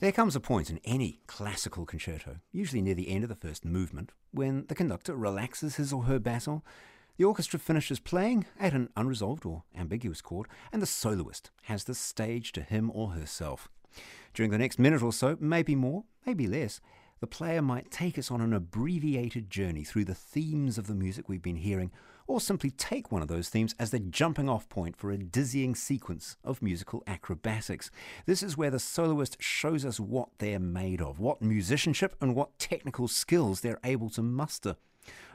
There comes a point in any classical concerto, usually near the end of the first movement, when the conductor relaxes his or her baton, the orchestra finishes playing at an unresolved or ambiguous chord, and the soloist has the stage to him or herself. During the next minute or so, maybe more, maybe less, the player might take us on an abbreviated journey through the themes of the music we've been hearing, or simply take one of those themes as the jumping off point for a dizzying sequence of musical acrobatics. This is where the soloist shows us what they're made of, what musicianship and what technical skills they're able to muster.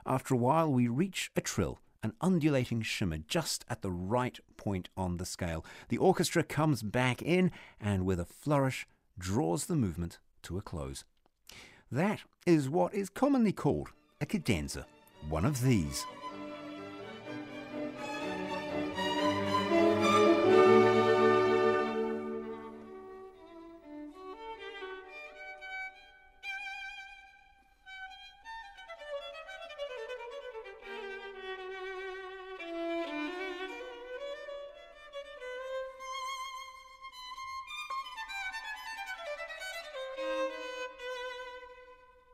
After a while, we reach a trill an undulating shimmer just at the right point on the scale. The orchestra comes back in and, with a flourish, draws the movement to a close. That is what is commonly called a cadenza, one of these.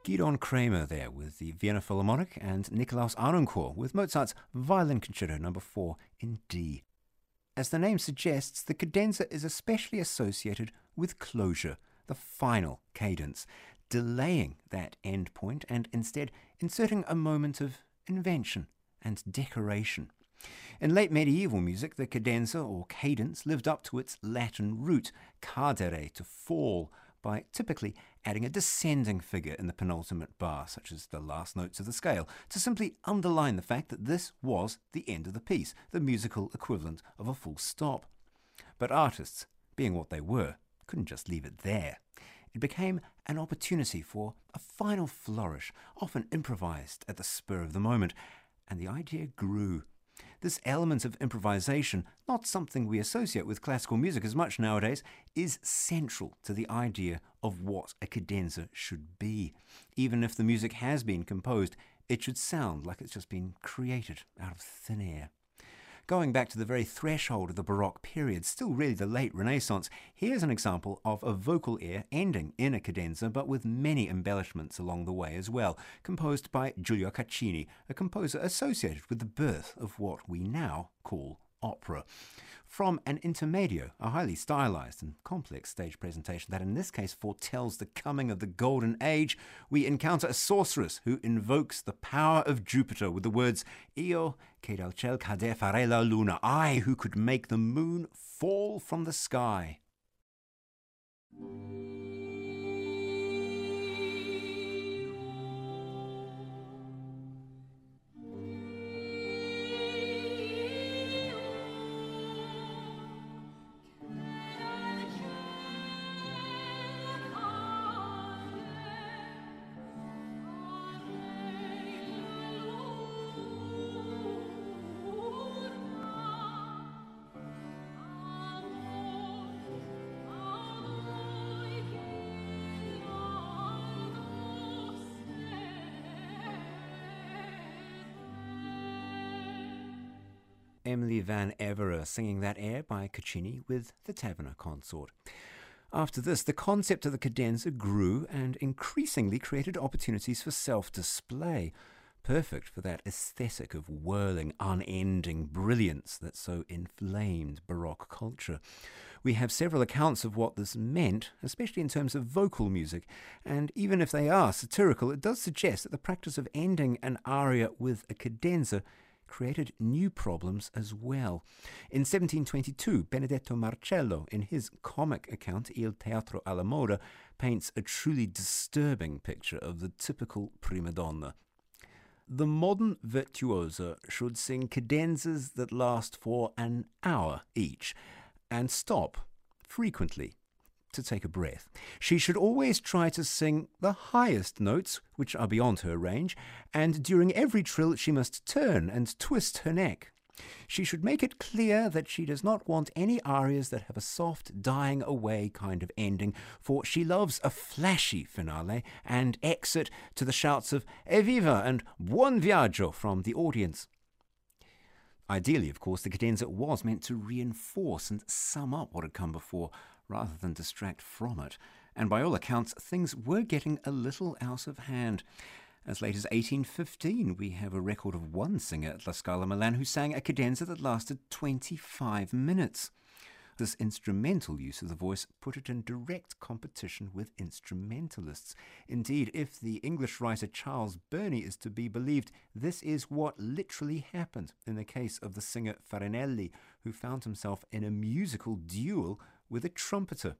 Gidon Kremer there with the Vienna Philharmonic and Nikolaus Harnoncourt with Mozart's Violin Concerto No. 4 in D. As the name suggests, the cadenza is especially associated with closure, the final cadence, delaying that end point and instead inserting a moment of invention and decoration. In late medieval music, the cadenza or cadence lived up to its Latin root, cadere, to fall, by typically adding a descending figure in the penultimate bar, such as the last notes of the scale, to simply underline the fact that this was the end of the piece, the musical equivalent of a full stop. But artists, being what they were, couldn't just leave it there. It became an opportunity for a final flourish, often improvised at the spur of the moment, and the idea grew this element of improvisation, not something we associate with classical music as much nowadays, is central to the idea of what a cadenza should be. Even if the music has been composed, it should sound like it's just been created out of thin air. Going back to the very threshold of the Baroque period, still really the late Renaissance, here's an example of a vocal air ending in a cadenza but with many embellishments along the way as well, composed by Giulio Caccini, a composer associated with the birth of what we now call opera from an intermedio, a highly stylized and complex stage presentation that in this case foretells the coming of the Golden Age, we encounter a sorceress who invokes the power of Jupiter with the words, Io che dal ciel cader farei la luna, I who could make the moon fall from the sky. Emily Van Evera singing that air by Caccini with the Taverner Consort. After this, the concept of the cadenza grew and increasingly created opportunities for self display, perfect for that aesthetic of whirling, unending brilliance that so inflamed Baroque culture. We have several accounts of what this meant, especially in terms of vocal music, and even if they are satirical, it does suggest that the practice of ending an aria with a cadenza created new problems as well. In 1722, Benedetto Marcello, in his comic account Il Teatro alla Moda, paints a truly disturbing picture of the typical prima donna. The modern virtuosa should sing cadenzas that last for an hour each and stop frequently to take a breath. She should always try to sing the highest notes, which are beyond her range, and during every trill she must turn and twist her neck. She should make it clear that she does not want any arias that have a soft, dying away kind of ending, for she loves a flashy finale and exit to the shouts of Evviva and Buon Viaggio from the audience. Ideally, of course, the cadenza was meant to reinforce and sum up what had come before, rather than distract from it. And by all accounts, things were getting a little out of hand. As late as 1815, we have a record of one singer at La Scala Milan who sang a cadenza that lasted 25 minutes. This instrumental use of the voice put it in direct competition with instrumentalists. Indeed, if the English writer Charles Burney is to be believed, this is what literally happened in the case of the singer Farinelli, who found himself in a musical duel with a trumpeter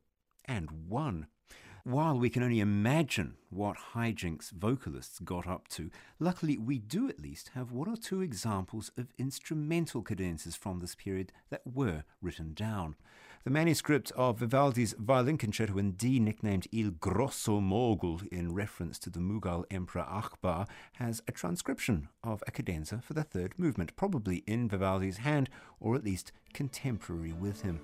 and won. While we can only imagine what hijinks vocalists got up to, luckily we do at least have one or two examples of instrumental cadenzas from this period that were written down. The manuscript of Vivaldi's violin concerto in D, nicknamed Il Grosso Mogul in reference to the Mughal Emperor Akbar, has a transcription of a cadenza for the third movement, probably in Vivaldi's hand or at least contemporary with him.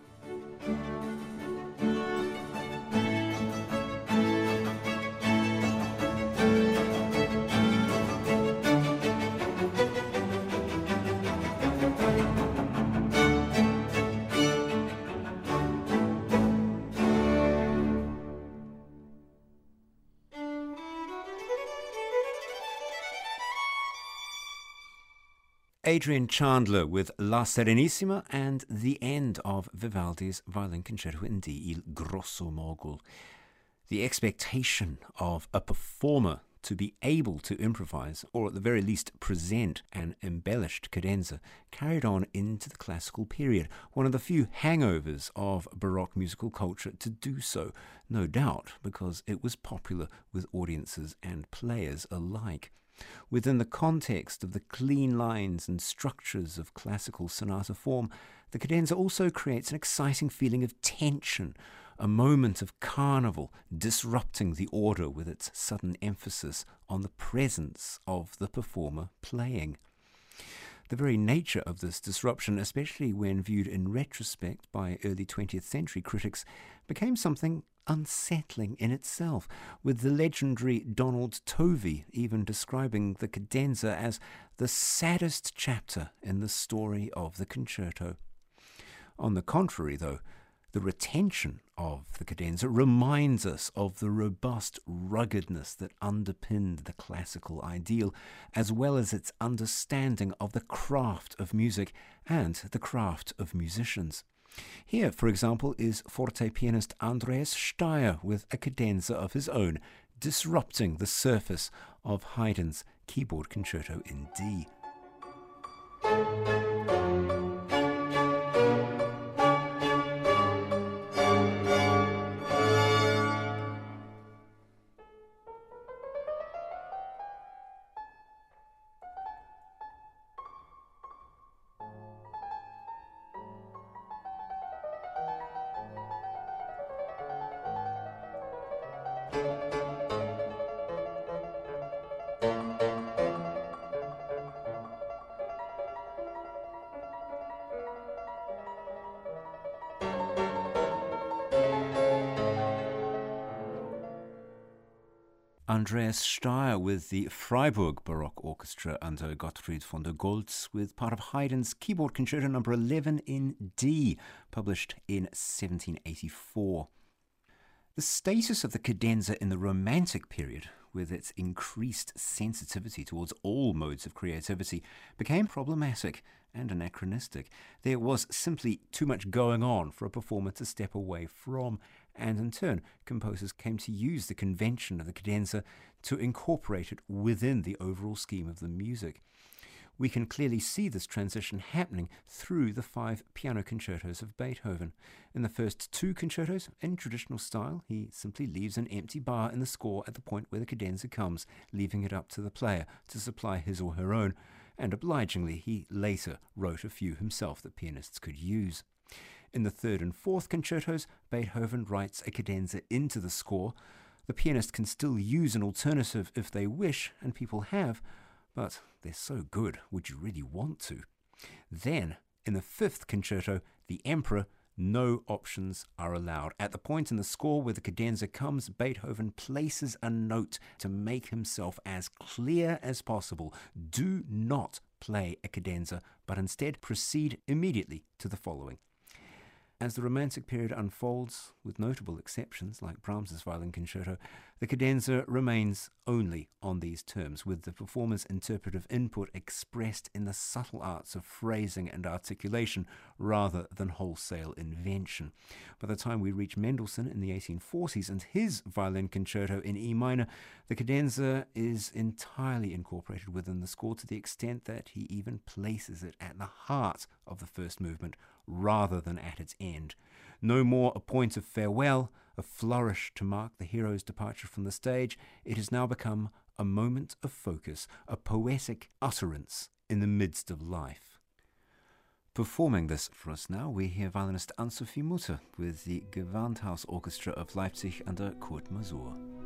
Adrian Chandler with La Serenissima and the end of Vivaldi's Violin Concerto in D, Il Grosso Mogul. The expectation of a performer to be able to improvise, or at the very least present an embellished cadenza, carried on into the classical period, one of the few hangovers of Baroque musical culture to do so, no doubt because it was popular with audiences and players alike. Within the context of the clean lines and structures of classical sonata form, the cadenza also creates an exciting feeling of tension, a moment of carnival, disrupting the order with its sudden emphasis on the presence of the performer playing. The very nature of this disruption, especially when viewed in retrospect by early 20th century critics, became something unsettling in itself, with the legendary Donald Tovey even describing the cadenza as the saddest chapter in the story of the concerto. On the contrary, though, the retention of the cadenza reminds us of the robust ruggedness that underpinned the classical ideal, as well as its understanding of the craft of music and the craft of musicians. Here, for example, is forte pianist Andreas Staier with a cadenza of his own, disrupting the surface of Haydn's keyboard concerto in D. Andreas Staier with the Freiburg Baroque Orchestra under Gottfried von der Goltz with part of Haydn's Keyboard Concerto number 11 in D, published in 1784. The status of the cadenza in the Romantic period, with its increased sensitivity towards all modes of creativity, became problematic and anachronistic. There was simply too much going on for a performer to step away from, and in turn, composers came to use the convention of the cadenza to incorporate it within the overall scheme of the music. We can clearly see this transition happening through the five piano concertos of Beethoven. In the first two concertos, in traditional style, he simply leaves an empty bar in the score at the point where the cadenza comes, leaving it up to the player to supply his or her own, and obligingly he later wrote a few himself that pianists could use. In the third and fourth concertos, Beethoven writes a cadenza into the score. The pianist can still use an alternative if they wish, and people have, but they're so good, would you really want to? Then, in the fifth concerto, the Emperor, no options are allowed. At the point in the score where the cadenza comes, Beethoven places a note to make himself as clear as possible. Do not play a cadenza, but instead proceed immediately to the following. As the Romantic period unfolds, with notable exceptions like Brahms's violin concerto, the cadenza remains only on these terms, with the performer's interpretive input expressed in the subtle arts of phrasing and articulation rather than wholesale invention. By the time we reach Mendelssohn in the 1840s and his violin concerto in E minor, the cadenza is entirely incorporated within the score to the extent that he even places it at the heart of the first movement rather than at its end. No more a point of farewell, a flourish to mark the hero's departure from the stage. It has now become a moment of focus, a poetic utterance in the midst of life. Performing this for us now, we hear violinist Anne-Sophie Mutter with the Gewandhaus Orchestra of Leipzig under Kurt Masur.